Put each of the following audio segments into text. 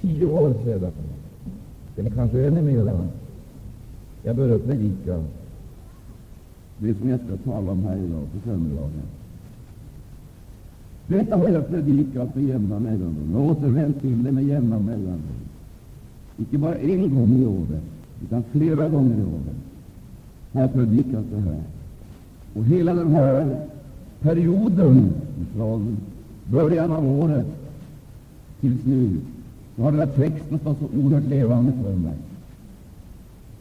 tio år sedan, eller kanske ännu mer, jag började predika det som jag ska tala om här idag på förmiddagen. Detta har jag predikat med jämna mellanrum och återvänt till det med jämna mellanrum. Icke bara en gång i året, utan flera gånger i året har jag predikat det här. Och hela den här perioden från början av året tills nu nu har den här texten stått så oerhört levande för mig.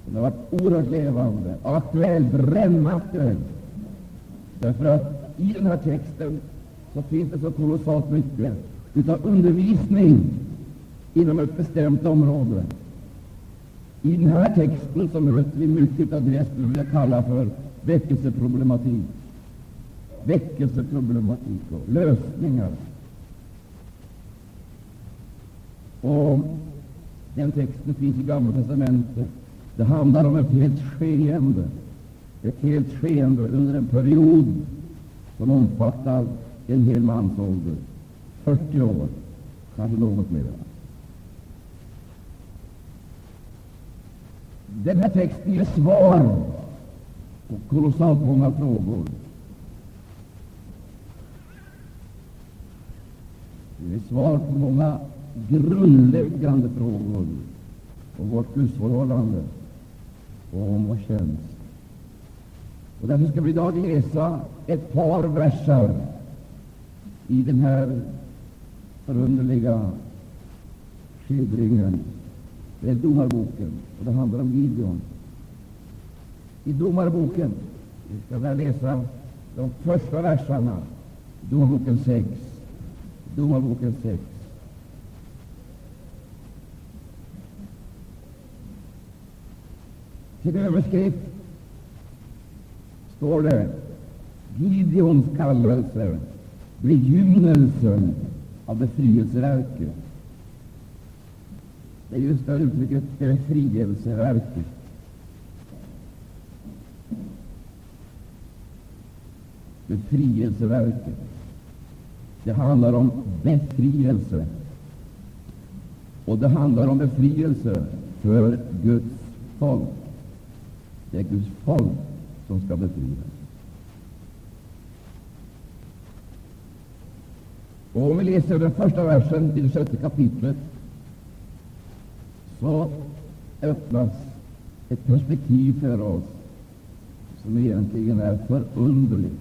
Den har varit oerhört levande, aktuell, brännaktuell. Därför att i den här texten så finns det så kolossalt mycket utav undervisning inom ett bestämt område. I den här texten så möter vi mycket av det jag skulle vilja kalla för väckelseproblematik. Väckelseproblematik och lösningar. Och den texten finns i Gamla testamentet. Det handlar om ett helt skeende, ett helt skeende under en period som omfattar en hel mansålder, 40 år, kanske något mer. Den här texten ger svar på kolossalt många frågor. Det är svar på många grundläggande frågor om vårt gudsförhållande och om vår tjänst. Och därför ska vi idag läsa ett par verser i den här förunderliga skildringen. Det är Domarboken, och det handlar om Gideon. I Domarboken, vi ska där läsa de första verserna, Domarboken 6. Domarboken 6. Till överskrift står det Gideons kallelse begynnelsen av befrielseverket. Det är just det uttrycket befrielseverket. Befrielseverket. Det handlar om befrielse. Och det handlar om befrielse för Guds folk. Det är Guds folk som skall befrias. Och om vi läser den första versen i det sjätte kapitlet, så öppnas ett perspektiv för oss som egentligen är förunderligt.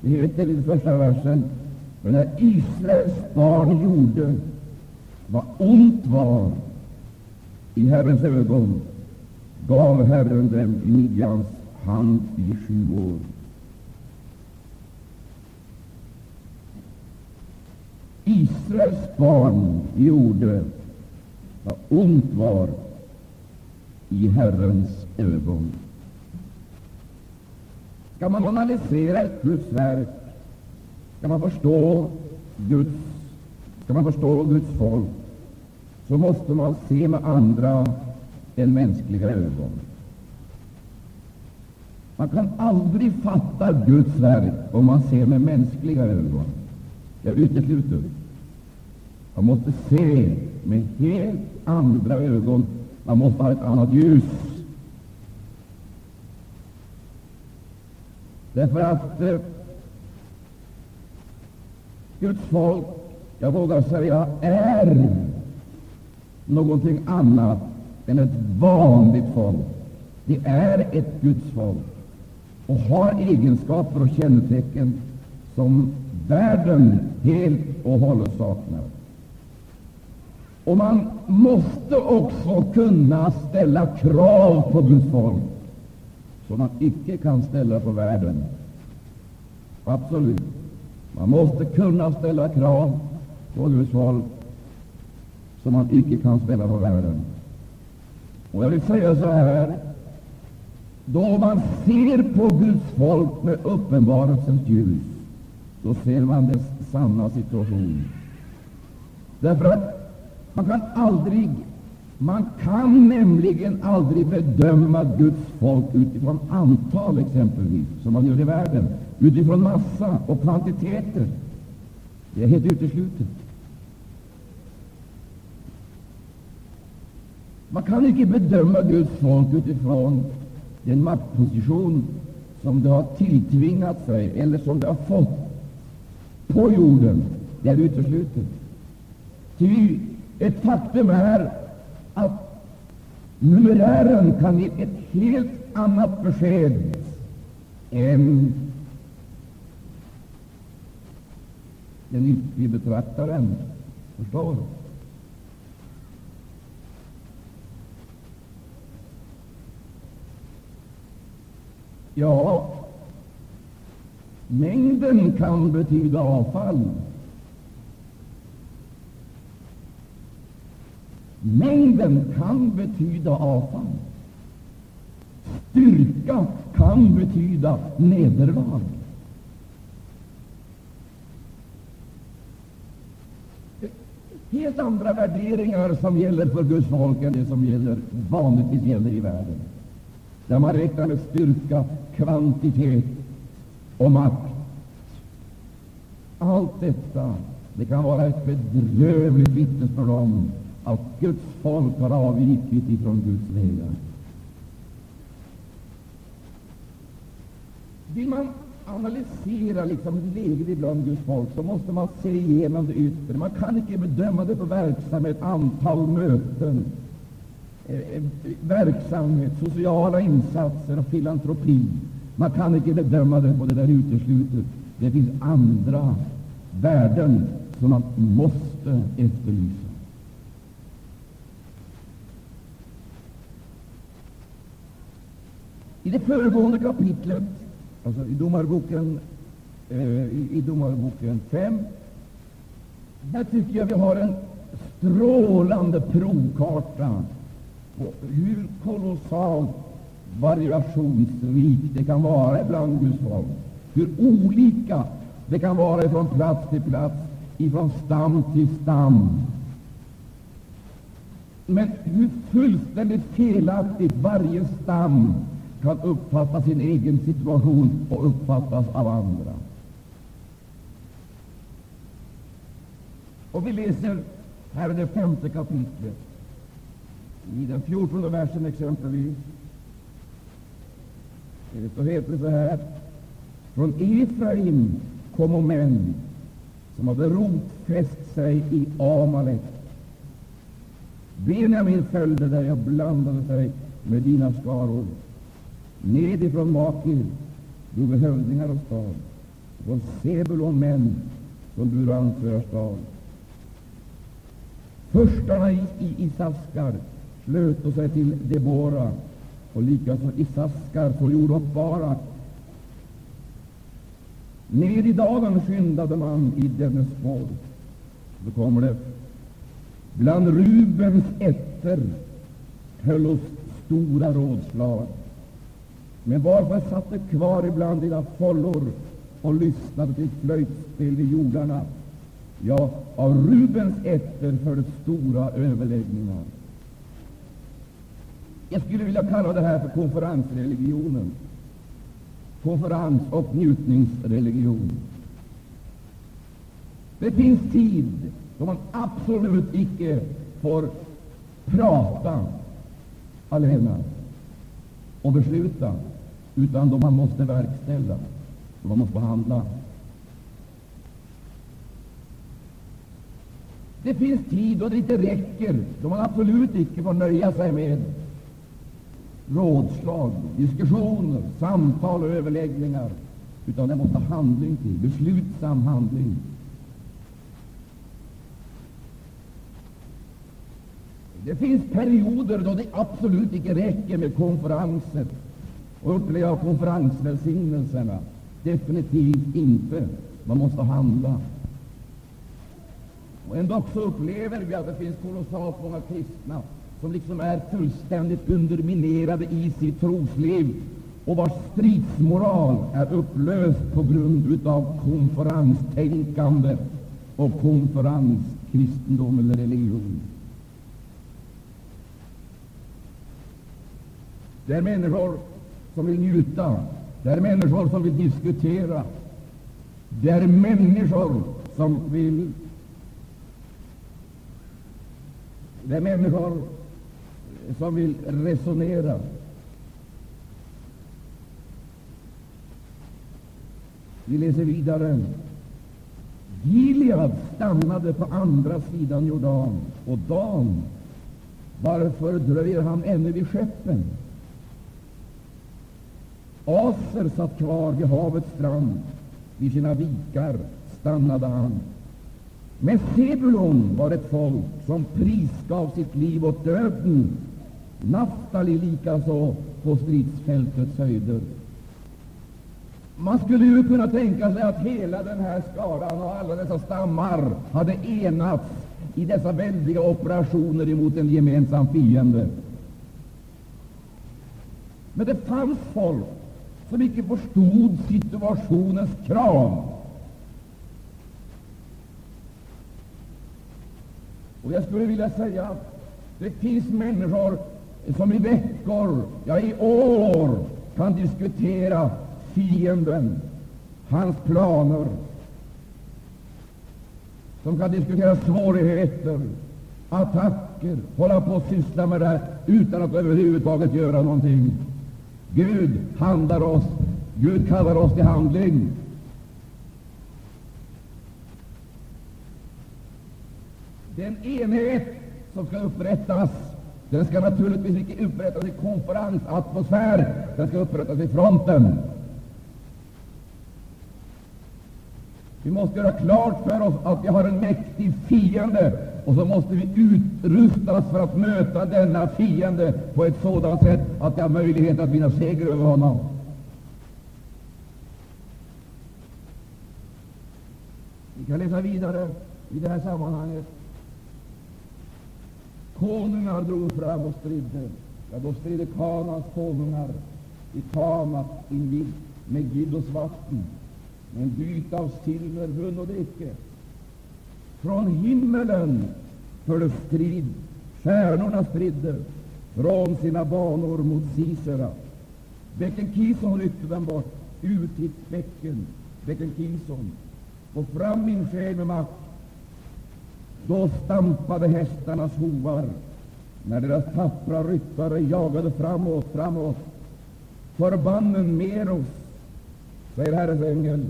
Det heter i den första versen, för när Israels barn gjorde vad ont var i Herrens ögon, gav Herren dem Midjans hand i sju år. Israels barn gjorde vad ont var i Herrens ögon. Skall man analysera ett Guds verk, skall man förstå Guds, skall man förstå Guds folk, så måste man se med andra än mänskliga ögon. Man kan aldrig fatta Guds verk om man ser med mänskliga ögon. Jag utesluter. Man måste se med helt andra ögon. Man måste ha ett annat ljus. Därför att eh, Guds folk, jag vågar säga, är någonting annat än ett vanligt folk. Det är ett Guds folk och har egenskaper och kännetecken som världen helt och hållet saknar. Och man måste också kunna ställa krav på Guds folk som man icke kan ställa på världen. Absolut. Man måste kunna ställa krav på Guds folk som man icke kan ställa på världen. Och jag vill säga så här. Då man ser på Guds folk med uppenbarelsens ljus, då ser man dess sanna situation. Därför att man kan aldrig, man kan nämligen aldrig bedöma Guds folk utifrån antal exempelvis, som man gör i världen, utifrån massa och kvantiteter. Det är helt uteslutet. Man kan inte bedöma Guds folk utifrån den maktposition som det har tilltvingat sig eller som det har fått på jorden. Det är uteslutet. Ty ett faktum är att numerären kan ge ett helt annat besked än den yttre betraktaren förstår. Ja, mängden kan betyda avfall. Mängden kan betyda avfall. Styrka kan betyda nederlag. Helt andra värderingar som gäller för Guds folk än det som gäller, vanligtvis gäller i världen, där man räknar med styrka, kvantitet och makt. Allt detta det kan vara ett bedrövligt vittnesbörd om att Guds folk har avvikit ifrån Guds vägar. Vill man analysera liksom läget ibland Guds folk, så måste man se igenom det yttre. Man kan inte bedöma det på verksamhet, antal möten, eh, eh verksamhet, sociala insatser och filantropi. Man kan inte bedöma det på det där uteslutet. Det finns andra värden som man måste efterlysa. I det föregående kapitlet alltså i Domarboken, eh, i, i Domarboken 5. Där tycker jag vi har en strålande provkarta på hur kolossalt variationsrikt det kan vara bland Guds folk. Hur olika det kan vara från plats till plats, ifrån stam till stam. Men hur fullständigt felaktigt varje stam kan uppfatta sin egen situation och uppfattas av andra. Och vi läser här i det femte kapitlet, i den fjortonde versen exempelvis. Så heter det så här. att Från Efraim kommer män som hade rotfäst sig i Amalek. Benjamin följde dig och blandade sig med dina skaror. Nedifrån Makir drog hövdingar och stad, från Sebulon män som bur anförarstad. Förstarna i, i Isaskar slöt sig till Debora, och likaså Isaskar så jord upp Ned i dagen skyndade man i dennes spår. Så kommer det. Bland Rubens ätter höllos stora rådslag. Men varför satt det kvar ibland dina follor och lyssnade till flöjtspel i jordarna? Ja, av Rubens ätter fördes stora överläggningar. Jag skulle vilja kalla det här för konferensreligionen. Konferens och njutningsreligion. Det finns tid då man absolut icke får prata allena och besluta, utan då man måste verkställa, då man måste handla. Det finns tid då det inte räcker, då man absolut icke får nöja sig med rådslag, diskussioner, samtal och överläggningar, utan det måste handling till, beslutsam handling. Det finns perioder då det absolut inte räcker med konferenser och uppleva konferensvälsignelserna. Definitivt inte. Man måste handla. Och ändå så upplever vi att det finns kolossalt många kristna som liksom är fullständigt underminerade i sitt trosliv och vars stridsmoral är upplöst på grund av konferenstänkande och konferenskristendom eller religion. Det är människor som vill njuta. Det är människor som vill diskutera. Det är människor som vill Det är människor som vill resonera. Vi läser vidare. Gilead stannade på andra sidan Jordan, och Dan, varför dröjer han ännu vid skeppen? Aser satt kvar vid havets strand, vid sina vikar stannade han. Men Sebulon var ett folk som prisgav sitt liv åt döden, Naftali likaså på stridsfältets höjder. Man skulle ju kunna tänka sig att hela den här skaran och alla dessa stammar hade enats i dessa väldiga operationer emot en gemensam fiende. Men det fanns folk som icke förstod situationens krav. Och jag skulle vilja säga att det finns människor som i veckor, ja i år, kan diskutera fienden, hans planer, som kan diskutera svårigheter, attacker, hålla på och syssla med det utan att överhuvudtaget göra någonting. Gud handlar oss, Gud kallar oss till handling. Den enhet som skall upprättas, den skall naturligtvis inte upprättas i konferensatmosfär, den skall upprättas i fronten. Vi måste göra klart för oss att vi har en mäktig fiende, och så måste vi utrustas för att möta denna fiende på ett sådant sätt att vi har möjlighet att vinna seger över honom. Vi kan läsa vidare i det här sammanhanget. Konungar drog fram och stridde. Ja, då stridde Kanas konungar i Tamat invid Megiddos vatten men byte av silver, brunn och dricke. Från himmelen förde strid, stjärnorna stridde från sina banor mot Sisera. Bäcken Kison ryckte dem bort, Urtidsbäcken, bäcken Kison. Och fram min själ med makt. Då stampade hästarnas hovar, när deras tappra ryttare jagade framåt, framåt. Förbannen Meros, säger Herrens ängel,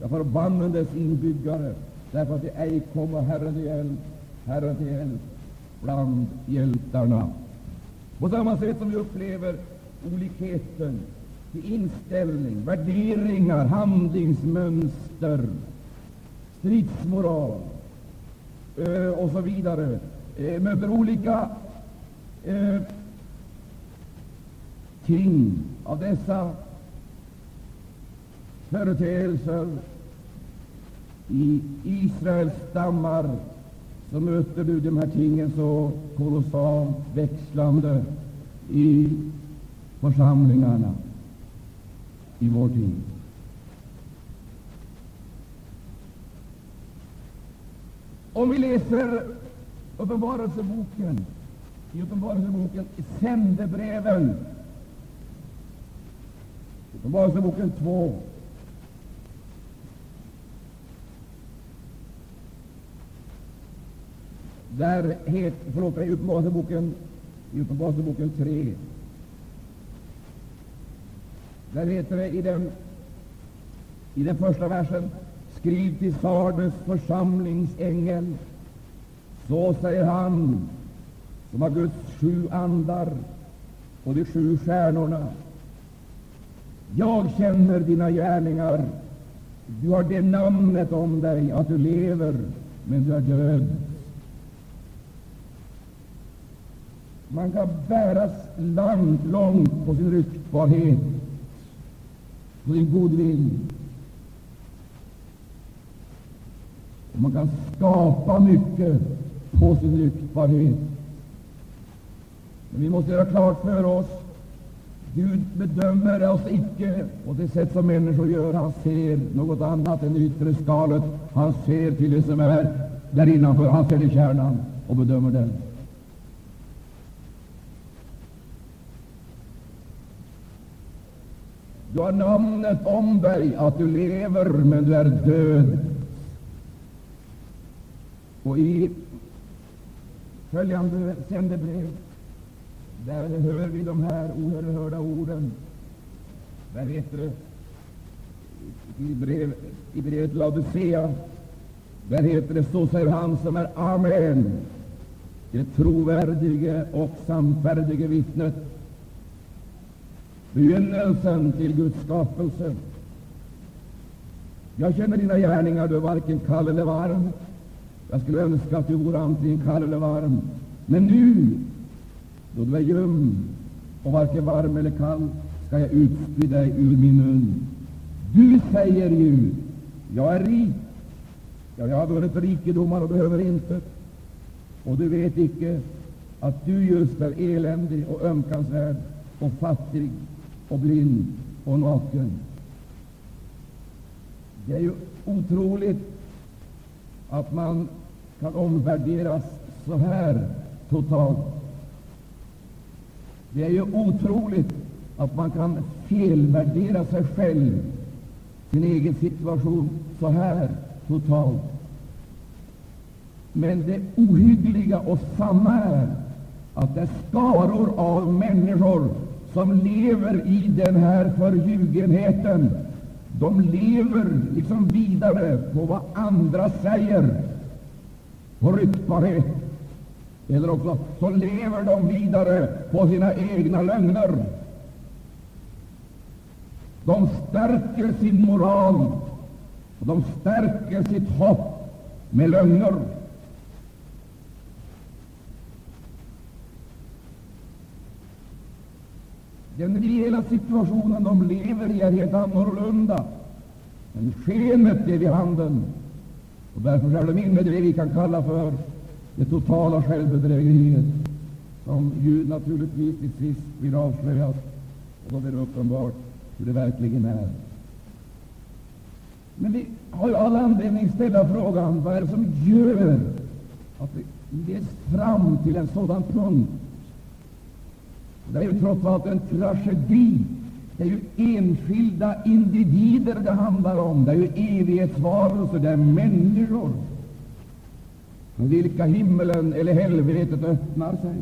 jag förbannen dess inbyggare, därför att de ej kommer Herren till hjälp, Herren till hjälp bland hjältarna. På samma sätt som vi upplever olikheten i inställning, värderingar, handlingsmönster, stridsmoral Eh, och så vidare, eh, möter olika eh, ting av dessa företeelser i Israels stammar, så möter du de här tingen så kolossalt växlande i församlingarna i vår tid. Om vi läser Uppenbarelseboken, i Uppenbarelseboken, sändebreven, Uppenbarelseboken 2, där het, förlåt mig, Uppenbarelseboken, i Uppenbarelseboken 3, där heter det i den, i den första versen Skriv till Sardes församlingsängel, så säger han som har Guds sju andar och de sju stjärnorna. Jag känner dina gärningar. Du har det namnet om dig att du lever, men du är död. Man kan bäras långt, långt på sin ryktbarhet, på sin goodwill. Man kan skapa mycket på sin ryktbarhet. Men vi måste göra klart för oss Gud bedömer oss icke på det sätt som människor gör. Han ser något annat än det yttre skalet. Han ser till det som är där innanför. Han ser till kärnan och bedömer den. Du har namnet om dig att du lever, men du är död. Och i följande sändebrev där hör vi de här oerhörda orden. Där heter det i, brev, i brevet Laodicea, där heter det så säger han som är Amen, det trovärdige och sannfärdige vittnet, begynnelsen till Guds skapelse. Jag känner dina gärningar, du är varken kall eller varm. Jag skulle önska att du vore antingen kall eller varm. Men nu, då du är ljum och varken varm eller kall, skall jag utspy dig ur min mun. Du säger ju, jag är rik. Ja, jag har vunnit rikedomar och behöver inte. Och du vet icke att du just är eländig och ömkansvärd och fattig och blind och naken. Det är ju otroligt att man kan omvärderas så här totalt. Det är ju otroligt att man kan felvärdera sig själv, sin egen situation, så här totalt. Men det ohyggliga och sanna är att det är skaror av människor som lever i den här förljugenheten. De lever liksom vidare på vad andra säger, på ryktbarhet. Eller också så lever de vidare på sina egna lögner. De stärker sin moral och de stärker sitt hopp med lögner. Den reella situationen de lever i är helt annorlunda. Men skenet är vid handen. Och därför är de inne i det vi kan kalla för det totala självbedrägeriet, som ju naturligtvis till sist blir avslöjat, och då blir det uppenbart hur det verkligen är. Men vi har ju all anledning att ställa frågan, vad är det som gör att vi leds fram till en sådan punkt? Det är ju trots allt en tragedi. Det är ju enskilda individer det handlar om. Det är ju evighetsvarelser, det är människor för vilka himmelen eller helvetet öppnar sig.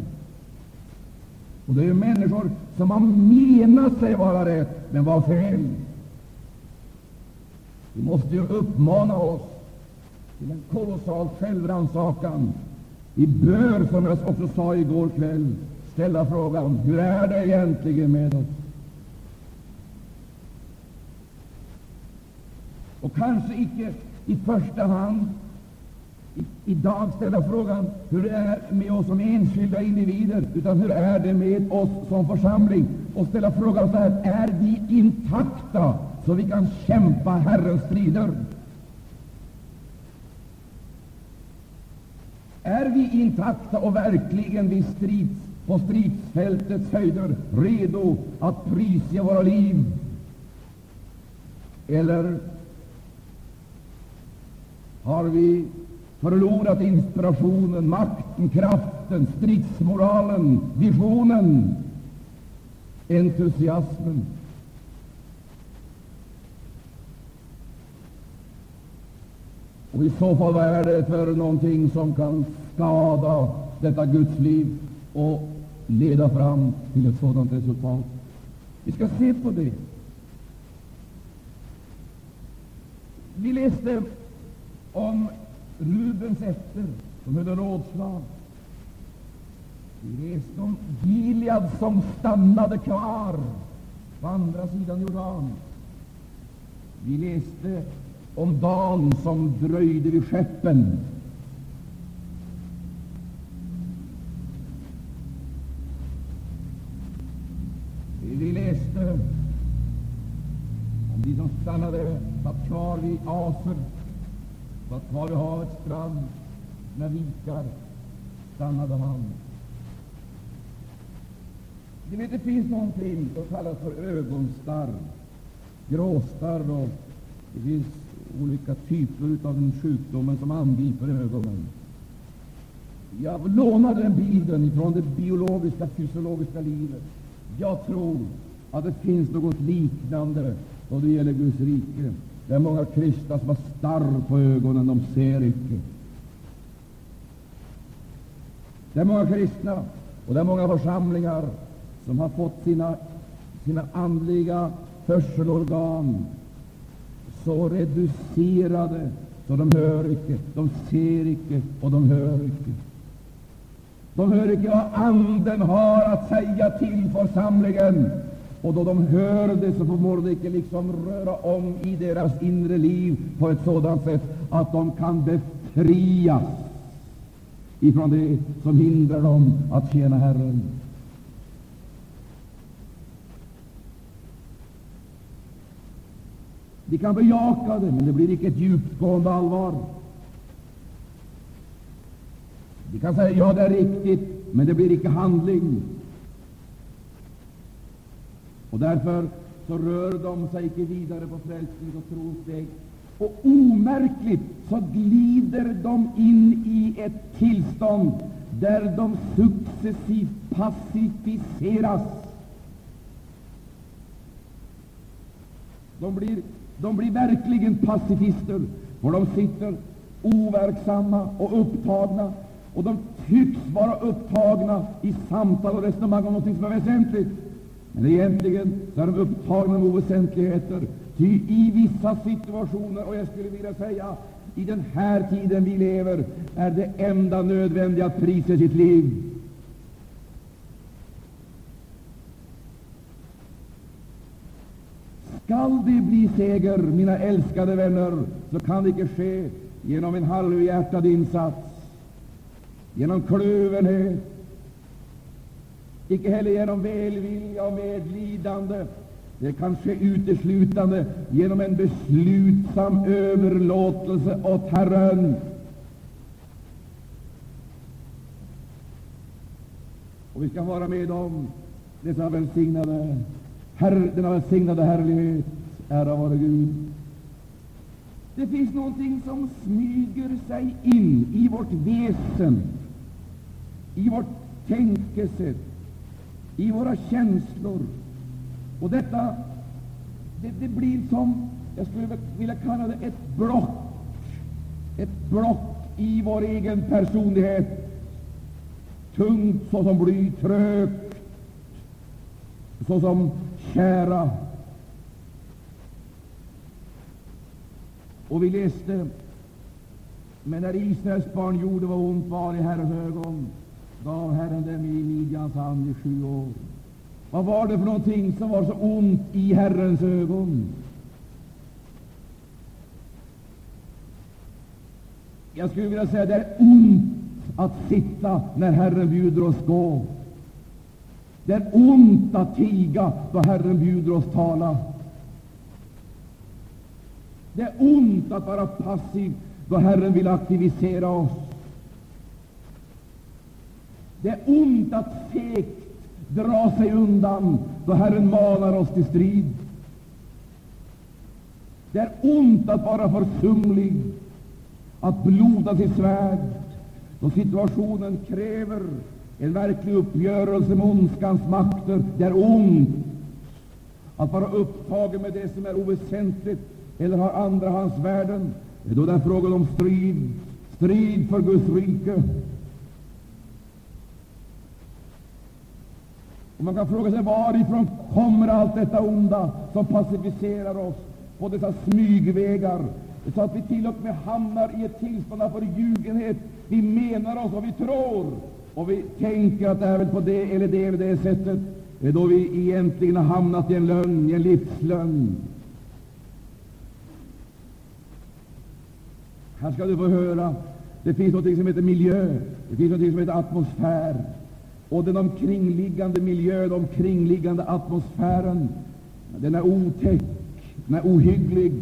Och det är ju människor som har menat sig vara rätt, men var fel. Vi måste ju uppmana oss till en kolossal självrannsakan. Vi bör, som jag också sa igår kväll, ställa frågan hur är det egentligen med oss? Och kanske icke i första hand i, idag ställa frågan hur det är med oss som enskilda individer, utan hur är det med oss som församling? Och ställa frågan så här, är vi intakta så vi kan kämpa Herrens strider? Är vi intakta och verkligen vid strids, på stridsfältets höjder redo att prisge våra liv? Eller har vi förlorat inspirationen, makten, kraften, stridsmoralen, visionen, entusiasmen. Och i så fall, vad är det för någonting som kan skada detta Guds liv och leda fram till ett sådant resultat? Vi ska se på det. Vi läste om Rubens efter, som höll rådslag. Vi läste om Gilead som stannade kvar på andra sidan Jordan. Vi läste om Dan som dröjde vid skeppen. Vi läste om de som stannade, satt kvar vid Aser Satt kvar vid havets strand, när vikar stannade han. Du vet, det finns någonting som kallas för ögonstarr, gråstarr, och det finns olika typer av den sjukdomen som angriper ögonen. Jag lånar den bilden från det biologiska, fysiologiska livet. Jag tror att det finns något liknande då det gäller Guds rike. Det är många kristna som har starr på ögonen, de ser icke. Det är många kristna Och det är många församlingar som har fått sina, sina andliga hörselorgan så reducerade så de hör icke, de ser icke och de hör icke. De hör icke vad Anden har att säga till församlingen. Och då de hör det, så förmår det icke liksom röra om i deras inre liv på ett sådant sätt att de kan befrias ifrån det som hindrar dem att tjäna Herren. De kan bejaka det, men det blir icke ett djupgående allvar. De kan säga ja, det är riktigt, men det blir icke handling. Och därför så rör de sig icke vidare på frälsningens och trons väg. Och omärkligt så glider de in i ett tillstånd där de successivt pacificeras. De blir, de blir verkligen pacifister, för de sitter overksamma och upptagna, och de tycks vara upptagna i samtal och resonemang om någonting som är väsentligt. Men egentligen är de upptagna med oväsentligheter. Ty i vissa situationer, och jag skulle vilja säga i den här tiden vi lever, är det enda nödvändiga att prisa sitt liv. Skall det bli seger, mina älskade vänner, så kan det icke ske genom en halvhjärtad insats, genom kluvenhet, icke heller genom välvilja och medlidande. Det kan ske uteslutande genom en beslutsam överlåtelse åt Herren. Och vi ska vara med om dessa välsignade, herr, denna välsignade härlighet. Ära vare Gud. Det finns någonting som smyger sig in i vårt väsen, i vårt tänkesätt, i våra känslor. Och detta det, det, blir som, jag skulle vilja kalla det ett block, ett block i vår egen personlighet, tungt såsom bly, trögt såsom kära. Och vi läste, men när Israels barn gjorde vad ont var i Herrens ögon, gav Herren dem i Midjans hand i sju år. Vad var det för någonting som var så ont i Herrens ögon? Jag skulle vilja säga att det är ont att sitta när Herren bjuder oss gå. Det är ont att tiga då Herren bjuder oss tala. Det är ont att vara passiv då Herren vill aktivisera oss. Det är ont att fegt dra sig undan då Herren manar oss till strid. Det är ont att vara försumlig, att bloda sitt svärd då situationen kräver en verklig uppgörelse med ondskans makter. Det är ont att vara upptagen med det som är oväsentligt eller har andrahandsvärden. Då det är frågan om strid, strid för Guds rike. Och man kan fråga sig varifrån kommer allt detta onda som pacificerar oss på dessa smygvägar, så att vi till och med hamnar i ett tillstånd av förljugenhet. Vi menar oss och vi tror, och vi tänker att det är väl på det eller det eller det sättet, då vi egentligen har hamnat i en lögn, i en livslögn. Här ska du få höra, det finns något som heter miljö, det finns något som heter atmosfär och den omkringliggande miljön, omkringliggande atmosfären, den är otäck, den är ohygglig,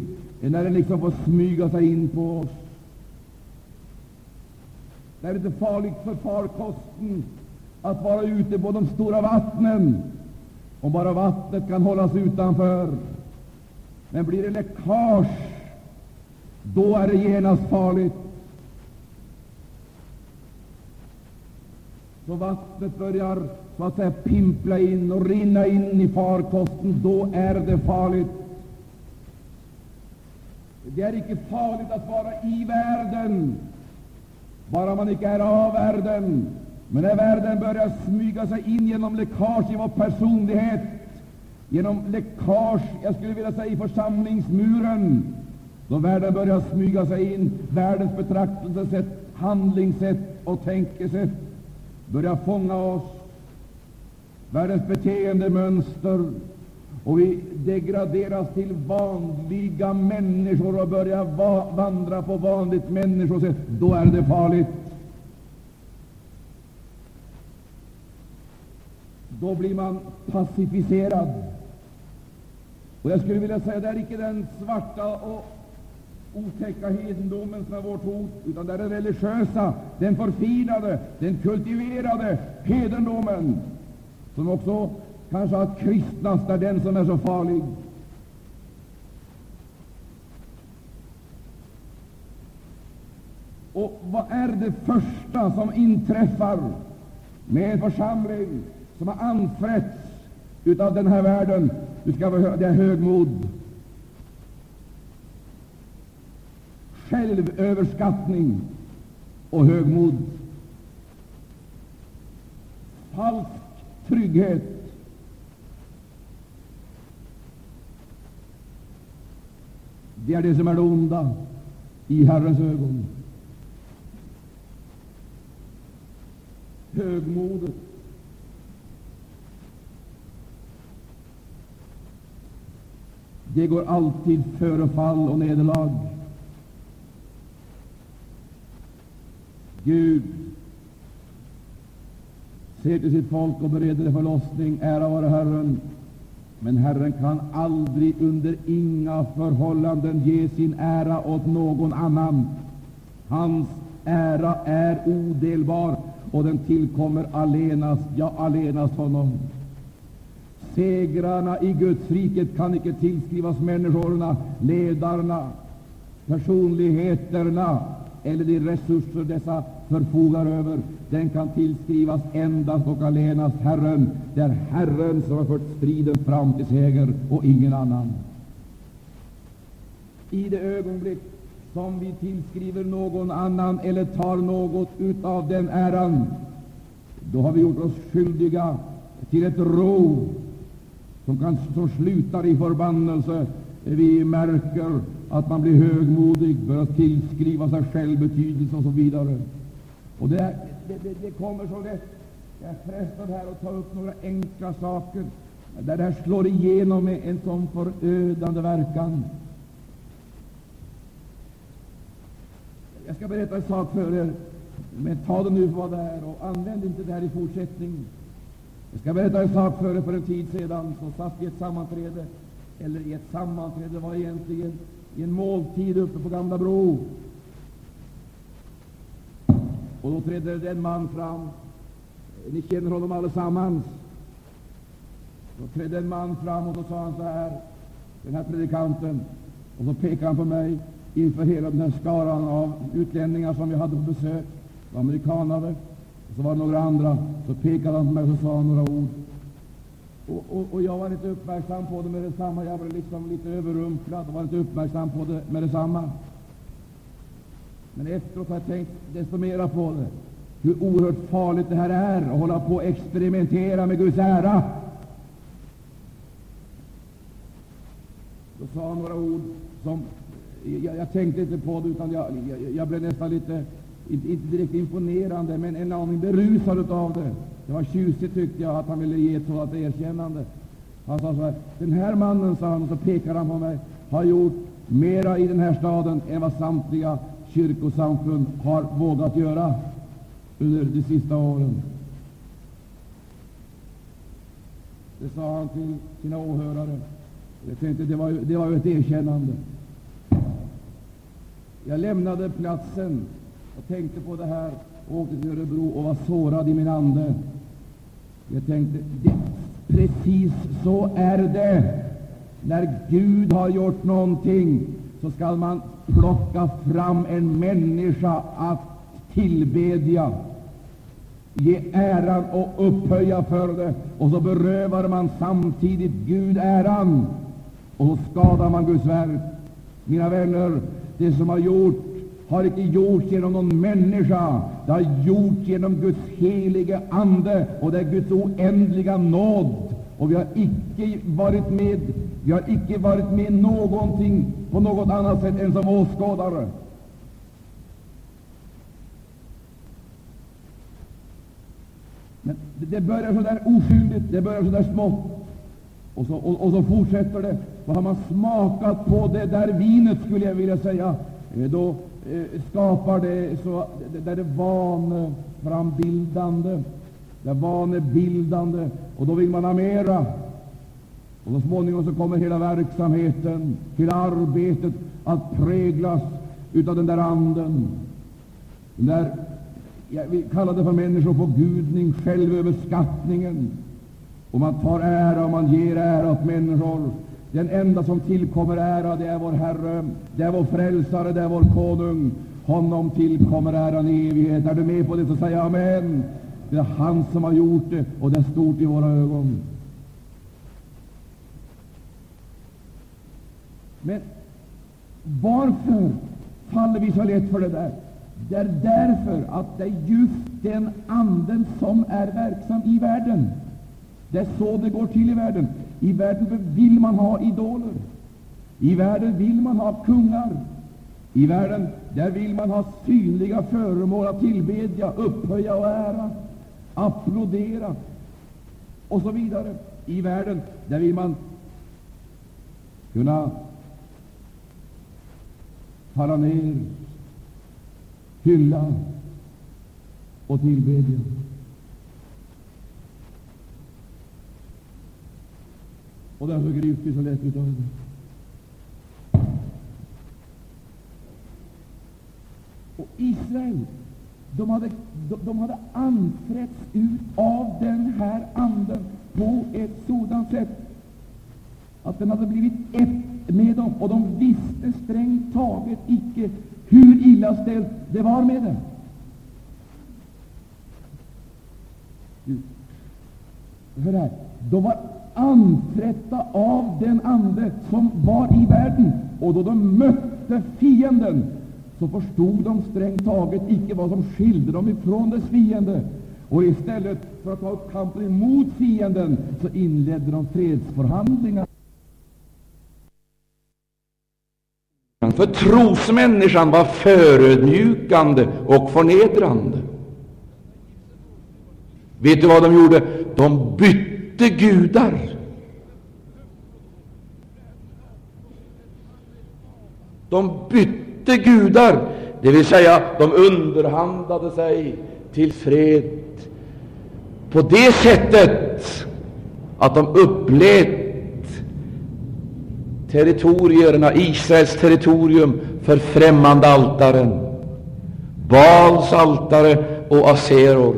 när den liksom får smyga sig in på oss. Det är inte farligt för farkosten att vara ute på de stora vattnen, om bara vattnet kan hållas utanför. Men blir det läckage, då är det genast farligt. Då vattnet börjar så att säga pimpla in och rinna in i farkosten, då är det farligt. Det är icke farligt att vara i världen, bara man icke är av världen. Men när världen börjar smyga sig in genom läckage i vår personlighet, genom läckage, jag skulle vilja säga, i församlingsmuren, då världen börjar smyga sig in, världens betraktelsesätt, handlingssätt och tänkesätt börjar fånga oss, världens beteendemönster, och vi degraderas till vanliga människor och börjar va vandra på vanligt människosätt, då är det farligt. Då blir man pacificerad. Och jag skulle vilja säga, det är icke den svarta och otäcka hedendomen som är vårt hot, utan det är den religiösa, den förfinade, den kultiverade hedendomen, som också kanske har kristnast, är den som är så farlig. Och vad är det första som inträffar med en församling som har anfrätts utav den här världen? Du ska det är högmod, självöverskattning och högmod, falsk trygghet. Det är det som är det onda i Herrens ögon. Högmodet. Det går alltid före fall och nederlag. Gud ser till sitt folk och bereder förlossning. Ära vare Herren. Men Herren kan aldrig under inga förhållanden ge sin ära åt någon annan. Hans ära är odelbar, och den tillkommer allenast, ja, allenast honom. Segrarna i Guds riket kan icke tillskrivas människorna, ledarna, personligheterna eller de resurser dessa förfogar över. Den kan tillskrivas endast och allenast Herren. Det är Herren som har fört striden fram till seger och ingen annan. I det ögonblick som vi tillskriver någon annan eller tar något utav den äran, då har vi gjort oss skyldiga till ett rov som, kan, som slutar i förbannelse. Vi märker att man blir högmodig, börjar tillskriva sig själv betydelse och så vidare. Och det, det, det, det kommer så lätt. Jag är frestad här att ta upp några enkla saker där det här slår igenom med en sån förödande verkan. Jag ska berätta en sak för er, men ta det nu för vad det är och använd inte det här i fortsättningen. Jag ska berätta en sak för er. För en tid sedan så satt vi i ett sammanträde, eller i ett sammanträde var egentligen i en måltid uppe på Gamla Bro. Och då trädde den en man fram. Ni känner honom allesammans. Då trädde en man fram och då sa han så här, den här predikanten, och så pekade han på mig inför hela den här skaran av utlänningar som vi hade på besök, amerikanare, och så var det några andra. Så pekade han på mig och så sa han några ord. Och, och, och, jag var inte uppmärksam på det med detsamma. Jag var liksom lite överrumplad och var inte uppmärksam på det med detsamma. Men efteråt har jag tänkt desto mera på det, hur oerhört farligt det här är att hålla på och experimentera med Guds ära. Då sa han några ord som jag, jag tänkte inte på det, utan jag, jag, jag blev nästan lite, inte, direkt imponerande, men en aning berusad av det. Det var tjusigt, tyckte jag, att han ville ge ett sådant erkännande. Han sa så här, den här mannen, sa han, och så pekade han på mig, har gjort mera i den här staden än vad samtliga kyrkosamfund har vågat göra under de sista åren. Det sa han till sina åhörare. Jag tänkte det var, det var ett erkännande. Jag lämnade platsen tänkte på det här och åkte till Örebro och var sårad i min ande. Jag tänkte, det, precis så är det. När Gud har gjort någonting så skall man plocka fram en människa att tillbedja, ge äran och upphöja för det, och så berövar man samtidigt Gud äran, och så skadar man Guds verk. Mina vänner, det som har gjort har icke gjorts genom någon människa. Det har gjorts genom Guds helige Ande, och det är Guds oändliga nåd. Och vi har icke varit med vi har icke varit med någonting på något annat sätt än som åskådare. Men det börjar så där oskyldigt, det börjar så där smått, och så, och, och så fortsätter det. Och har man smakat på det där vinet, skulle jag vilja säga, eh, då Eh, skapar det så där det vaneframbildande, det är vanebildande, och då vill man ha mera. Och så småningom så kommer hela verksamheten, hela arbetet att präglas utav den där anden. Den där, ja, vi kallar det för människoförgudning, självöverskattningen. Och man tar ära och man ger ära åt människor. Den enda som tillkommer ära, det är vår Herre, det är vår Frälsare, det är vår Konung. Honom tillkommer äran i evighet. Är du med på det, så säg amen. Det är han som har gjort det, och det är stort i våra ögon. Men varför faller vi så lätt för det där? Det är därför att det är just den anden som är verksam i världen. Det är så det går till i världen. I världen vill man ha idoler. I världen vill man ha kungar. I världen där vill man ha synliga föremål att tillbedja, upphöja och ära, applådera och så vidare. I världen där vill man kunna falla ner, hylla och tillbedja. Och därför grips vi så lätt utav det. Och Israel, de hade, de, de hade anträtts ut av den här anden på ett sådant sätt att den hade blivit ett med dem, och de visste strängt taget icke hur illa ställt det var med dem. Hör här, de var anträtta av den ande som var i världen, och då de mötte fienden, så förstod de strängt taget icke vad som skilde dem ifrån dess fiende. Och istället för att ta upp kampen emot fienden, så inledde de fredsförhandlingar. För trosmänniskan var förödmjukande och förnedrande. Vet du vad de gjorde? De bytte gudar. De bytte gudar, det vill säga de underhandlade sig till fred på det sättet att de upplät territorierna, Israels territorium, för främmande altaren, Bals altare och Aseror.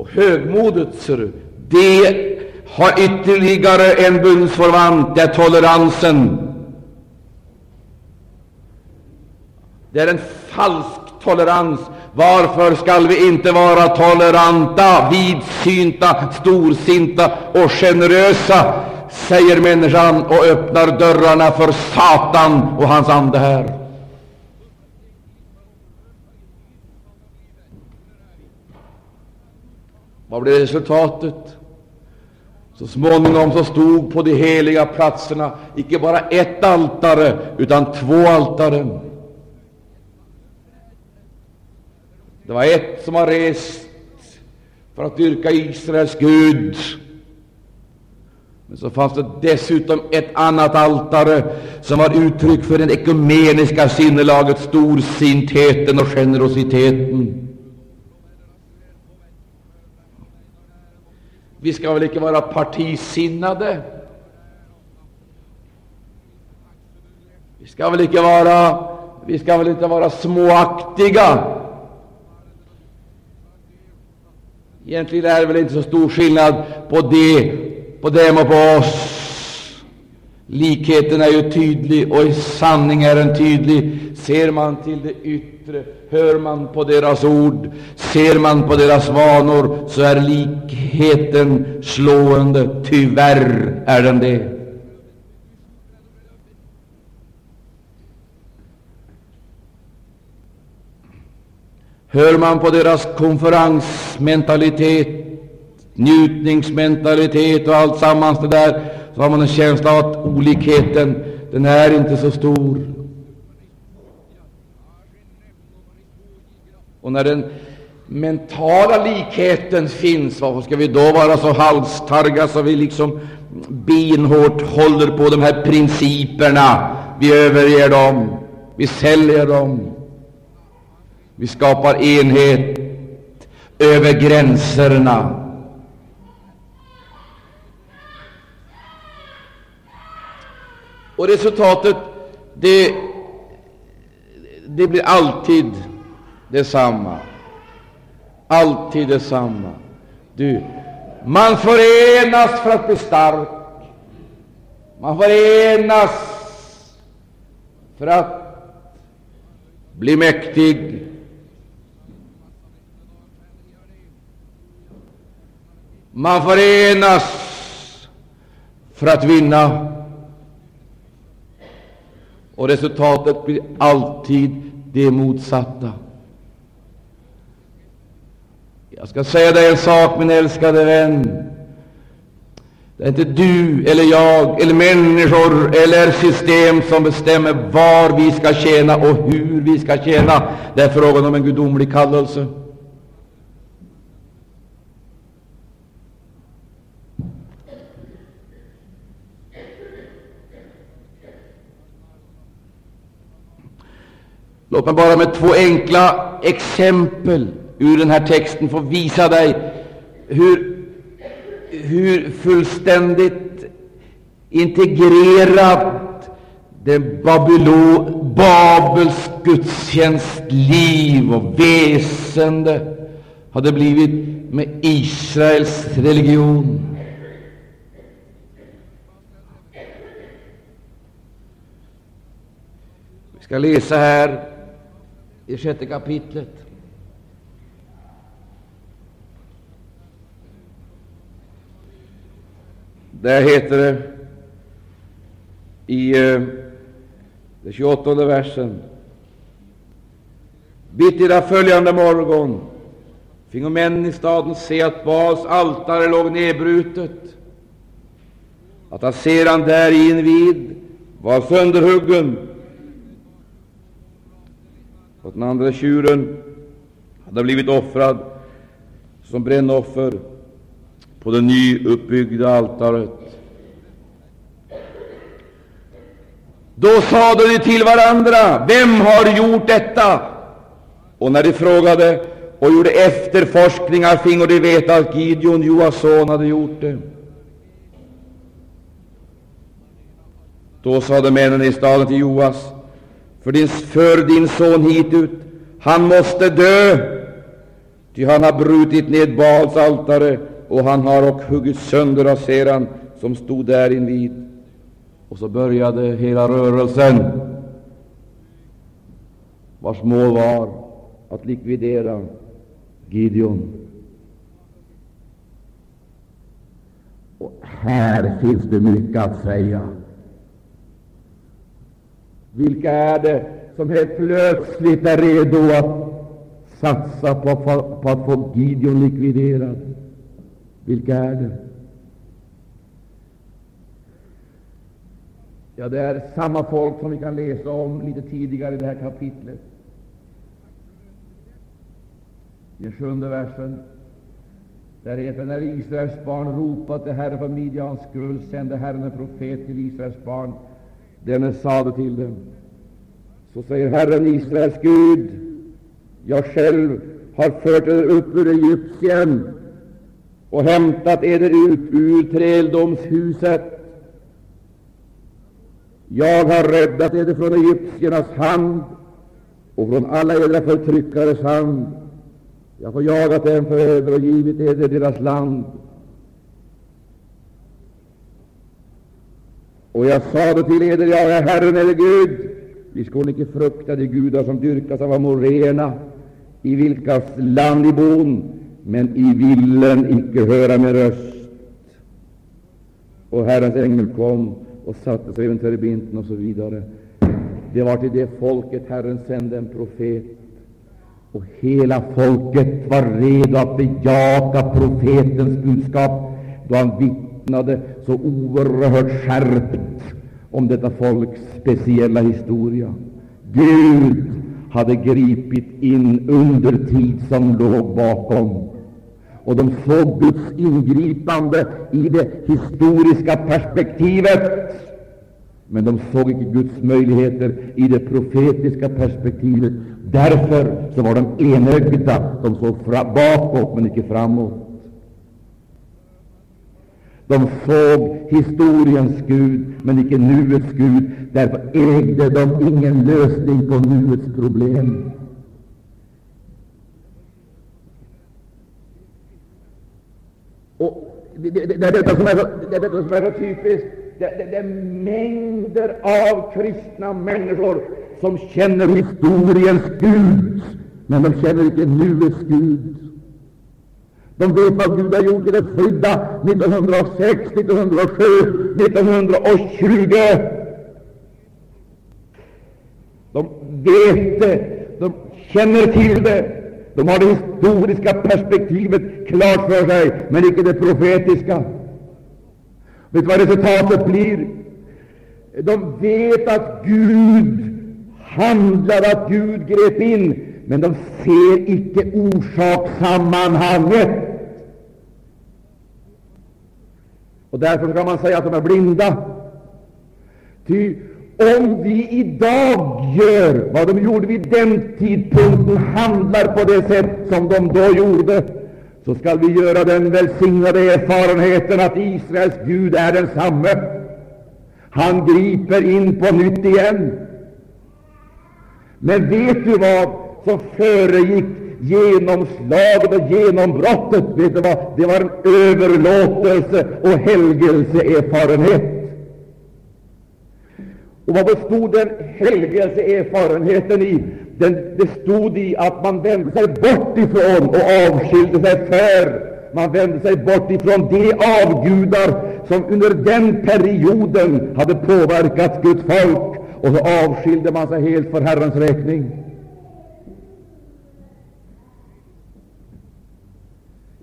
Och högmodet, det har ytterligare en bundsförvant, det är toleransen. Det är en falsk tolerans varför skall vi inte vara toleranta, vidsynta, storsinta och generösa, säger människan och öppnar dörrarna för Satan och hans ande här. Vad blev resultatet? Så småningom så stod på de heliga platserna icke bara ett altare, utan två altaren. Det var ett som var rest för att dyrka Israels Gud. Men så fanns det dessutom ett annat altare som var uttryck för den ekumeniska sinnelaget, storsintheten och generositeten. Vi ska väl icke vara partisinnade? Vi ska väl icke vara, vi ska väl inte vara småaktiga? Egentligen är det väl inte så stor skillnad på det, på dem och på oss. Likheten är ju tydlig, och i sanning är den tydlig. Ser man till det yttre, hör man på deras ord, ser man på deras vanor, så är likheten slående. Tyvärr är den det. Hör man på deras konferensmentalitet, njutningsmentalitet och allt sammans det där, så har man en känsla av att olikheten, den är inte så stor. Och när den mentala likheten finns, varför ska vi då vara så halstarga så vi liksom benhårt håller på de här principerna? Vi överger dem, vi säljer dem. Vi skapar enhet över gränserna. Och resultatet, det, det blir alltid detsamma. Alltid detsamma. Du, man förenas för att bli stark. Man förenas för att bli mäktig. Man förenas för att vinna. Och resultatet blir alltid det motsatta. Jag ska säga dig en sak, min älskade vän. Det är inte du eller jag eller människor eller system som bestämmer var vi ska tjäna och hur vi ska tjäna. Det är frågan om en gudomlig kallelse. Låt mig bara med två enkla exempel ur den här texten få visa dig hur, hur fullständigt integrerat den Babylon, Babels gudstjänst liv och väsende hade blivit med Israels religion. Vi ska läsa här i sjätte kapitlet. Där heter det i eh, den 28 versen. Bittida följande morgon fingo männen i staden se att Baals altare låg nedbrutet, att aseran där invid var sönderhuggen och den andra tjuren hade blivit offrad som brännoffer på det nyuppbyggda altaret. Då sade de till varandra, vem har gjort detta? Och när de frågade och gjorde efterforskningar fingo de veta att Gideon, Joas son, hade gjort det. Då sade männen i staden till Joas, för din, för din son hit ut, han måste dö, ty han har brutit ned Baals altare och han har och huggit sönder aseran som stod där invid. Och så började hela rörelsen, vars mål var att likvidera Gideon. Och här finns det mycket att säga. Vilka är det som helt plötsligt är redo att satsa på, på att få Gideon likviderad? Vilka är det? Ja, det är samma folk som vi kan läsa om litet tidigare i det här kapitlet. I den sjunde versen. Där heter när Israels barn ropade till Herren för Midjans skull sände Herren en profet till Israels barn. Denne sade till dem. Så säger Herren Israels Gud, jag själv har fört er upp ur Egypten och hämtat eder ut ur träldomshuset. Jag har räddat eder från egyptiernas hand och från alla edra förtryckares hand. Jag har jagat dem för över och givit eder deras land. Och jag sade till eder, jag är Herren eller Gud. Vi skulle icke frukta de gudar som dyrkas av amoréerna, i vilkas land i bon men i villen icke höra med röst. Och Herrens ängel kom och satte sig vid terebinten och så vidare. Det var till det folket Herren sände en profet Och hela folket var redo att bejaka profetens budskap då han vittnade vittnade så oerhört skärpt om detta folks speciella historia. Gud hade gripit in under tid som låg bakom. Och de såg Guds ingripande i det historiska perspektivet. Men de såg inte Guds möjligheter i det profetiska perspektivet. Därför så var de enögda. De såg bakåt, men inte framåt. De såg historiens Gud, men icke nuets Gud. Därför ägde de ingen lösning på nuets problem. Och det, det, det, är detta som är så, det är detta som är så typiskt. Det, det, det är mängder av kristna människor som känner historiens Gud, men de känner inte nuets Gud. De vet vad Gud har gjort i det skydda 1906, 1907, 1920. De vet det, de känner till det, de har det historiska perspektivet klart för sig, men icke det profetiska. Vet du vad resultatet blir? De vet att Gud handlar, att Gud grep in, men de ser icke orsakssammanhanget. Och därför kan man säga att de är blinda. Ty om vi idag gör vad de gjorde vid den tidpunkten, handlar på det sätt som de då gjorde, så skall vi göra den välsignade erfarenheten att Israels Gud är densamme. Han griper in på nytt igen. Men vet du vad som föregick genomslaget och genombrottet? Vet du vad? Det var en överlåtelse och helgelseerfarenhet. Och vad bestod den helgelseerfarenheten i? Den, bestod stod i att man vände sig bort ifrån och avskilde sig för. Man vände sig bort ifrån de avgudar som under den perioden hade påverkat Guds folk, och så avskilde man sig helt för Herrens räkning.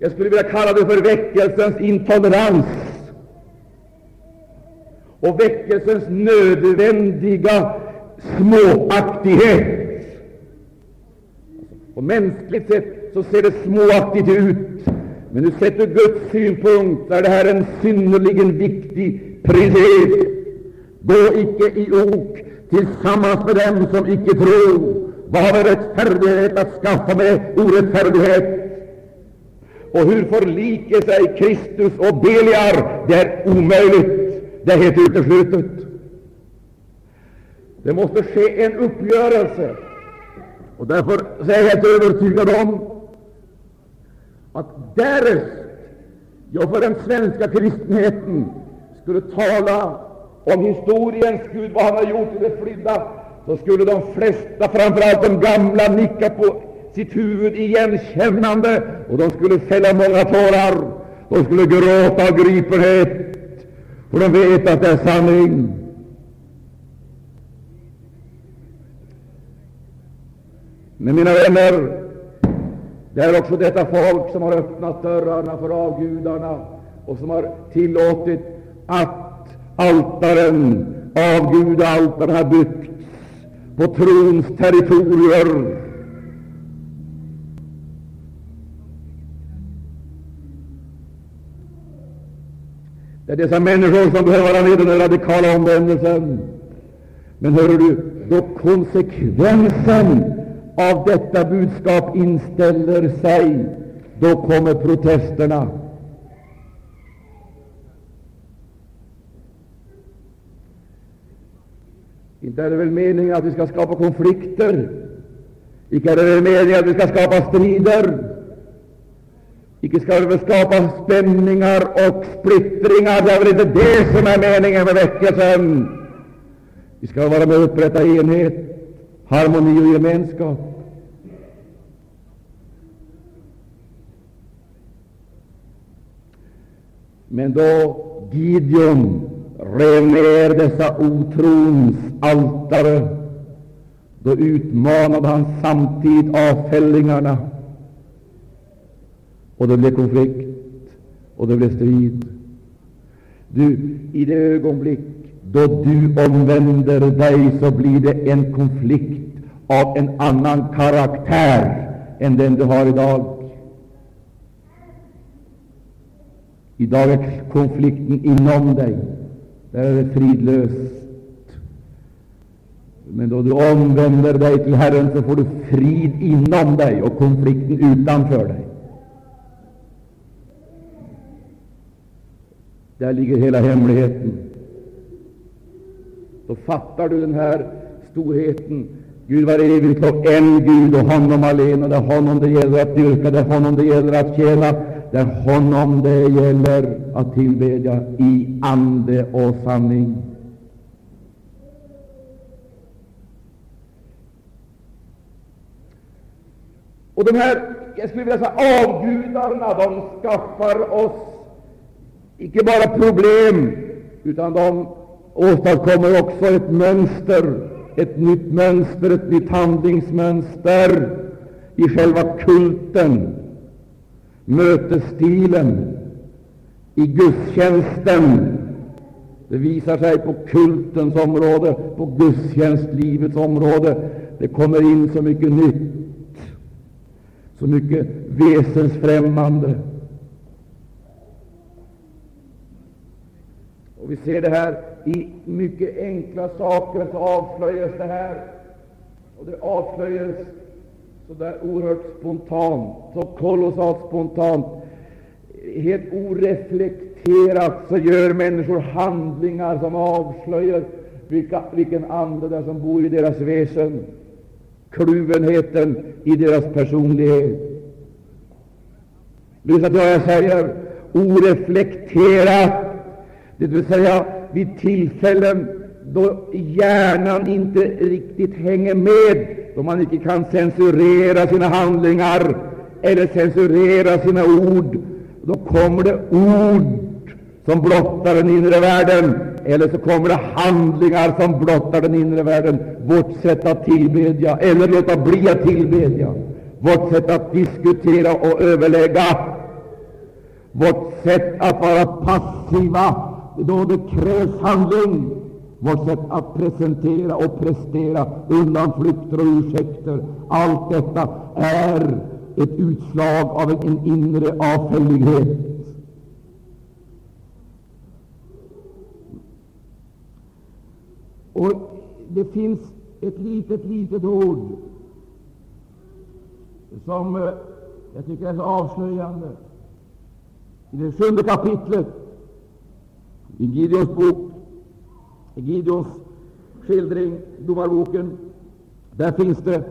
Jag skulle vilja kalla det för väckelsens intolerans och väckelsens nödvändiga småaktighet. På mänskligt sätt så ser det småaktigt ut, men nu sett ur Guds synpunkt är det här en synnerligen viktig princip. Gå icke i ok tillsammans med dem som icke tror. Vad har rättfärdighet att skaffa med orättfärdighet? Och hur förliker sig Kristus och Beliar? Det är omöjligt. Det är helt uteslutet. Det måste ske en uppgörelse. Och därför är jag helt övertygad om att därest jag för den svenska kristenheten skulle tala om historiens Gud, vad han har gjort i det flydda, så skulle de flesta, framför allt de gamla, nicka på sitt huvud igenkännande, och de skulle fälla många tårar. De skulle gråta av gripenhet för de vet att det är sanning. Men mina vänner, det är också detta folk som har öppnat dörrarna för avgudarna och som har tillåtit att altaren, avgudaaltaren, har byggts på trons territorier Det är dessa människor som behöver vara med i den radikala omvändelsen. Men hör du, då konsekvensen av detta budskap inställer sig, då kommer protesterna. Inte är det väl meningen att vi skall skapa konflikter? Icke är det väl meningen att vi skall skapa strider? Icke skall vi skapa spänningar och splittringar. Det är väl inte det som är meningen med väckelsen. Vi skall vara med och upprätta enhet, harmoni och gemenskap. Men då Gideon rev ner dessa otrons altare, då utmanade han samtidigt avfällingarna. Och det blev konflikt, och det blev strid. Du, i det ögonblick då du omvänder dig, så blir det en konflikt av en annan karaktär än den du har idag. Idag är konflikten inom dig. Där är det fridlöst. Men då du omvänder dig till Herren, så får du frid inom dig och konflikten utanför dig. Där ligger hela hemligheten. Då fattar du den här storheten. Gud var evigt och en Gud och honom alena. Det är honom det gäller att dyrka, det är honom det gäller att tjäna. Det är honom det gäller att tillbedja i ande och sanning. Och de här jag skulle vilja säga avgudarna, de skaffar oss icke bara problem, utan de åstadkommer också ett mönster, ett nytt mönster, ett nytt handlingsmönster i själva kulten, mötesstilen, i gudstjänsten. Det visar sig på kultens område, på gudstjänstlivets område. Det kommer in så mycket nytt, så mycket väsensfrämmande. Och vi ser det här i mycket enkla saker, så avslöjas det här. Och det avslöjas så där oerhört spontant, så kolossalt spontant. Helt oreflekterat så gör människor handlingar som avslöjar vilka, vilken ande det är som bor i deras väsen, kluvenheten i deras personlighet. Lyssna till vad jag säger. Oreflekterat det vill säga vid tillfällen då hjärnan inte riktigt hänger med, då man inte kan censurera sina handlingar eller censurera sina ord, då kommer det ord som blottar den inre världen, eller så kommer det handlingar som blottar den inre världen, vårt sätt att tillbedja eller låta bli att tillbedja, vårt sätt att diskutera och överlägga, vårt sätt att vara passiva då det krävs handling. Vårt sätt att presentera och prestera undanflykter och ursäkter, allt detta är ett utslag av en inre avfällighet. Och det finns ett litet, litet ord som eh, jag tycker är så avslöjande. I det sjunde kapitlet i Gideons bok, i Gideons skildring, Domarboken, där finns det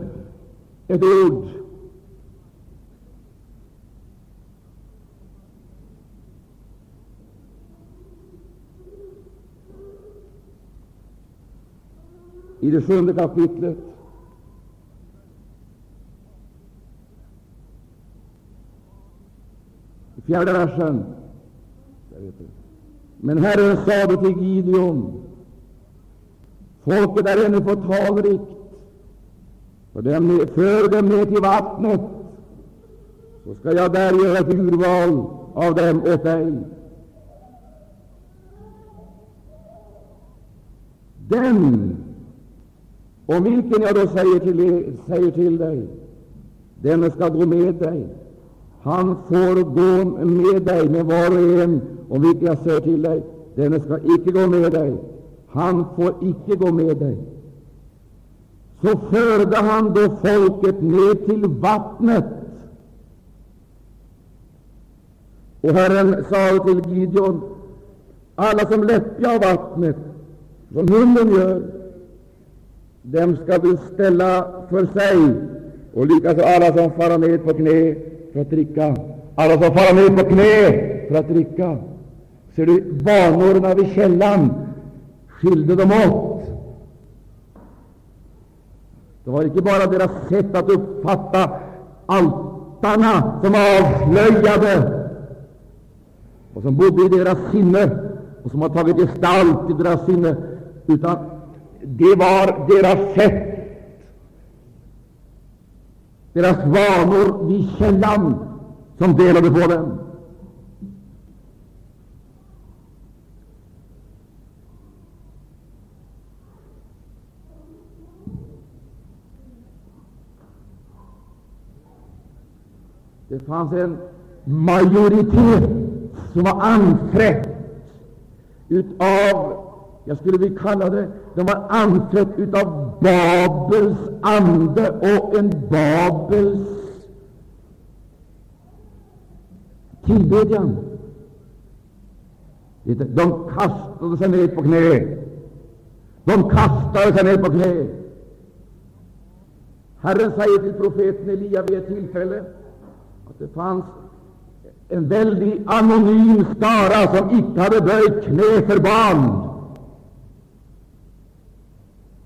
ett ord i det sjunde kapitlet. I fjärde versen. Men Herren sade till Gideon, folket är ännu fåtalikt, för dem, för dem ner till vattnet, så skall jag där göra ett urval av dem åt dig. Den om vilken jag då säger till, säger till dig, den ska gå med dig. Han får gå med dig, med var och en om vilket jag säger till dig, denne skall icke gå med dig. Han får icke gå med dig. Så förde han då folket ned till vattnet. Och Herren sa till Gideon, alla som läppjar av vattnet, som hunden gör, dem skall du ställa för sig, och likaså alla som far ned på knä för att dricka. Alla som fara ner på knä för att dricka. Ser du, vanorna vid källan skilde dem åt. Det var inte bara deras sätt att uppfatta altarna som avslöjade och som bodde i deras sinne och som har tagit gestalt i deras sinne, utan det var deras sätt deras vanor vid källan som delade på dem. Det fanns en majoritet som var anfrätt utav, jag skulle vilja kalla det, de var anfrätt utav Babels ande och en Babels tillbedjan. De kastade sig ner på knä. De kastade sig ner på knä. Herren säger till profeten Elia vid ett tillfälle att det fanns en väldig anonym skara som icke hade böjt knä för barn.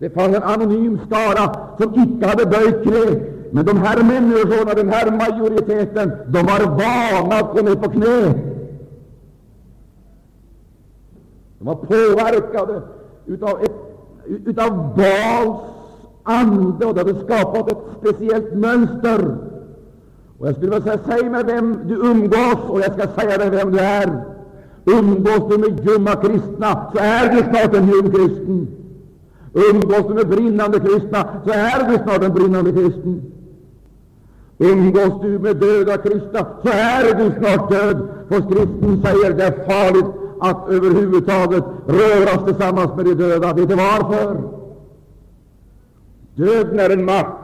Det fanns en anonym skara som icke hade böjt knä. Men de här människorna, den här majoriteten, de var vana att gå ner på knä. De var påverkade utav, ett, utav Bals ande, och det hade skapat ett speciellt mönster. Och jag skulle vilja säga, säg mig vem du umgås, och jag ska säga dig vem du är. Umgås du med ljumma kristna, så är du snart en ljum kristen. Umgås du med brinnande kristna, så är du snart en brinnande kristen. Umgås du med döda kristna, så är du snart död. För skriften säger det är farligt att överhuvudtaget röras tillsammans med de döda. Vet du varför? Döden är en makt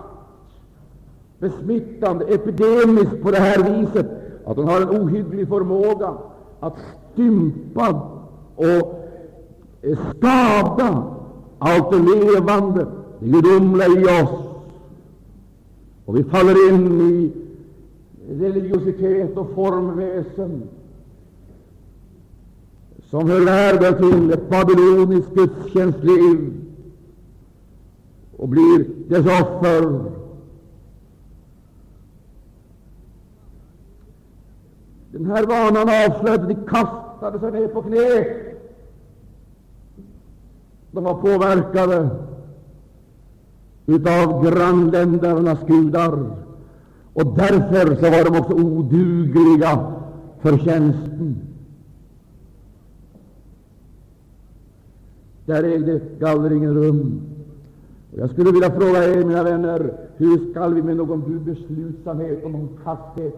besmittande, epidemisk på det här viset att den har en ohygglig förmåga att stympa och skada allt det levande, det gudomliga i oss. Och vi faller in i religiositet och formväsen som hör världen till ett babyloniskt gudstjänstliv och blir dess offer. Den här vanan avslöjade, de kastade sig ner på knä. De var påverkade utav grannländernas gudar, och därför så var de också odugliga för tjänsten. Där ägde gallringen rum. Och jag skulle vilja fråga er, mina vänner, hur skall vi med någon beslutsamhet och någon fasthet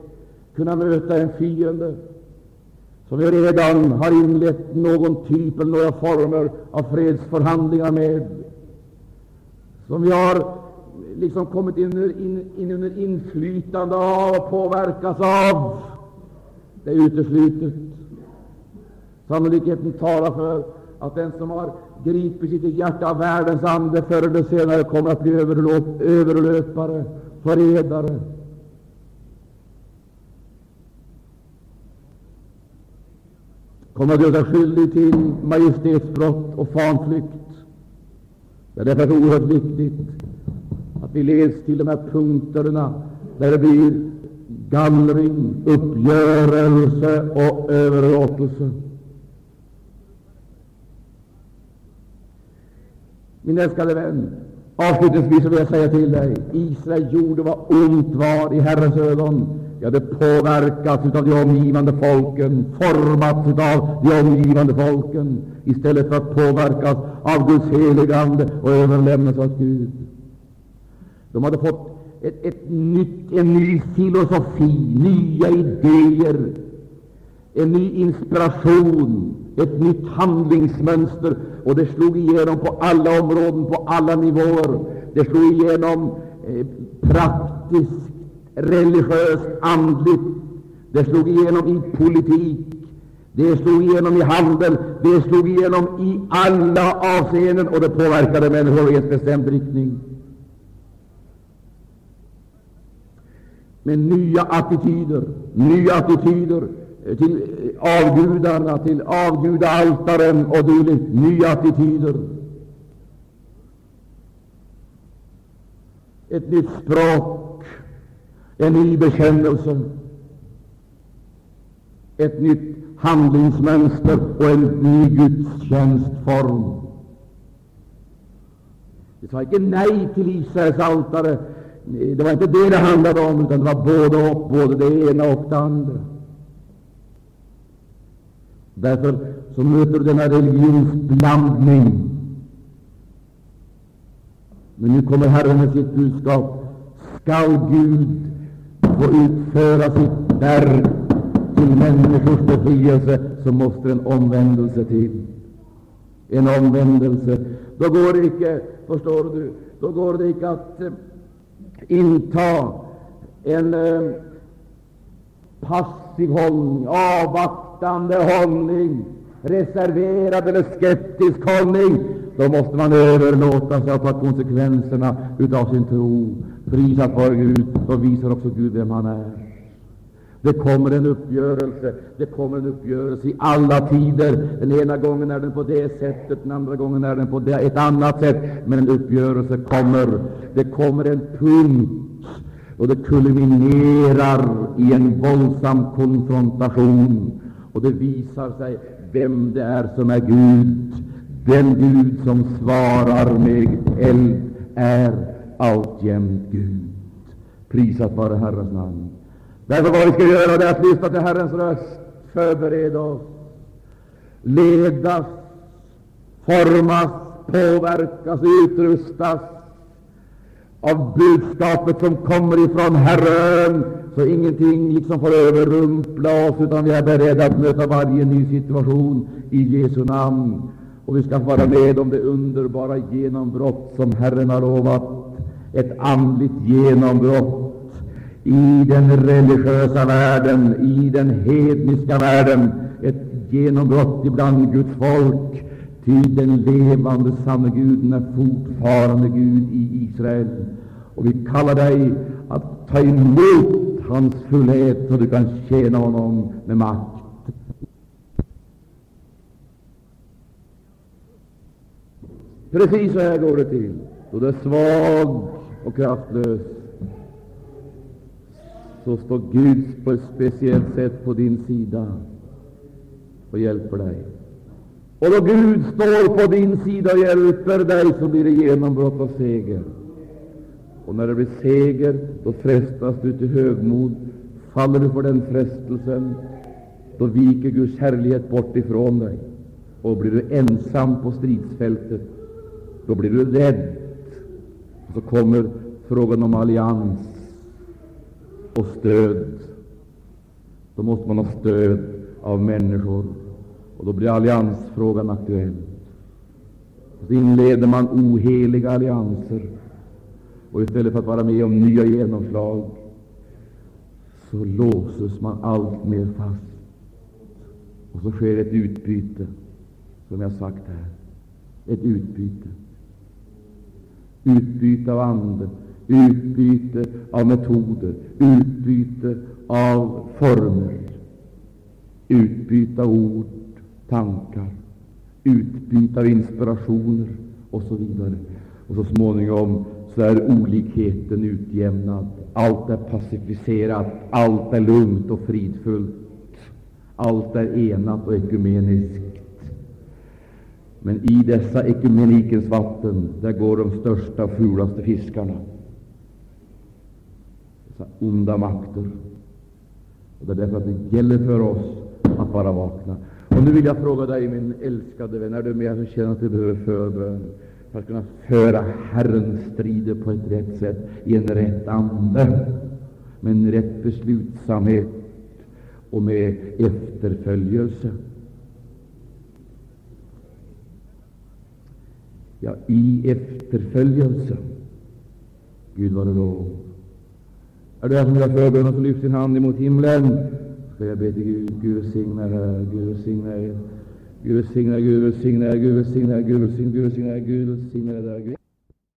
kunna möta en fiende som vi redan har inlett någon typ eller några former av fredsförhandlingar med, som vi har liksom kommit in, in, in under inflytande av och påverkas av. Det är uteslutet. Sannolikheten talar för att den som har gripit sitt hjärta av världens ande förr eller senare kommer att bli överlöpare, förrädare. Kommer att göra sig skyldig till majestätsbrott och fanflykt. Det är därför oerhört viktigt att vi leds till de här punkterna där det blir gallring, uppgörelse och överlåtelse. Min älskade vän, avslutningsvis vill jag säga till dig, Israel gjorde vad ont var i Herrens ögon. De hade påverkats av de omgivande folken, formats av de omgivande folken, istället för att påverkas av Guds heligande och överlämnas åt Gud. De hade fått ett, ett nytt, en ny filosofi, nya idéer, en ny inspiration, ett nytt handlingsmönster, och det slog igenom på alla områden, på alla nivåer. Det slog igenom eh, praktiskt, religiöst, andligt. Det slog igenom i politik. Det slog igenom i handel. Det slog igenom i alla avseenden, och det påverkade människor i en bestämd riktning. Med nya attityder, nya attityder till eh, avgudarna, till avgudaaltaren och dylikt, nya attityder. Ett nytt språk, en ny bekännelse, ett nytt handlingsmönster och en ny gudstjänstform. Vi sa icke nej till Israels altare, det var inte det det handlade om, utan det var både och, både det ena och det andra. Därför så möter du denna religionsblandning. Men nu kommer Herren med sitt budskap. Skall Gud få utföra sitt verk till människors befrielse, så måste en omvändelse till. En omvändelse. Då går det icke, förstår du, då går det icke att eh, inta en eh, passiv hållning, avvaktande hållning, reserverad eller skeptisk hållning. Då måste man överlåta sig att ta konsekvenserna av sin tro. Prisat vare Gud, då visar också Gud vem han är. Det kommer en uppgörelse. Det kommer en uppgörelse i alla tider. Den ena gången är den på det sättet, den andra gången är den på det, ett annat sätt. Men en uppgörelse kommer. Det kommer en punkt och det kulminerar i en våldsam konfrontation. Och det visar sig vem det är som är Gud. Den Gud som svarar med eld är alltjämt Gud. Prisat vare Herrens namn. Därför vad vi ska göra det är att lyssna till Herrens röst, förbereda oss, ledas, formas, påverkas, utrustas av budskapet som kommer ifrån Herren, så ingenting liksom får överrumpla oss, utan vi är beredda att möta varje ny situation i Jesu namn. Och vi ska vara med om det underbara genombrott som Herren har lovat, ett andligt genombrott i den religiösa världen, i den hedniska världen, ett genombrott ibland Guds folk. Ty den levande sanne Guden är fortfarande Gud i Israel. Och vi kallar dig att ta emot hans fullhet så du kan tjäna honom med makt. Precis så här går det till då du är svag och kraftlös så står Gud på ett speciellt sätt på din sida och hjälper dig. Och då Gud står på din sida och hjälper dig, så blir det genombrott och seger. Och när det blir seger, då frestas du till högmod. Faller du för den frestelsen, då viker Guds härlighet bort ifrån dig. Och blir du ensam på stridsfältet, då blir du rädd. Och så kommer frågan om allians och stöd. Då måste man ha stöd av människor, och då blir alliansfrågan aktuell. Så inleder man oheliga allianser, och istället för att vara med om nya genomslag så låses man allt mer fast. Och så sker ett utbyte, som jag sagt här. Ett utbyte. Utbyte av ande, utbyte av metoder, utbyte av former, utbyte av ord, tankar, utbyte av inspirationer och så vidare. Och så småningom så är olikheten utjämnad. Allt är pacificerat, allt är lugnt och fridfullt, allt är enat och ekumeniskt. Men i dessa ekumenikens vatten, där går de största och fulaste fiskarna dessa onda makter. Och det är därför att det gäller för oss att vara vakna. Och nu vill jag fråga dig, min älskade vän, är du med som känner att du behöver förbön för att kunna föra Herrens strider på ett rätt sätt, i en rätt ande, med en rätt beslutsamhet och med efterföljelse? Ja, i efterföljelse. Gud vare lov. Är du här som vill ha förbön, så lyft din hand emot himlen. Så jag ber till Gud. Gud välsigna er, Gud välsigna er. Gud välsigna er, Gud välsigna er, Gud välsigna, er, Gud välsigna, er, Gud välsigna, er, Gud välsigna er.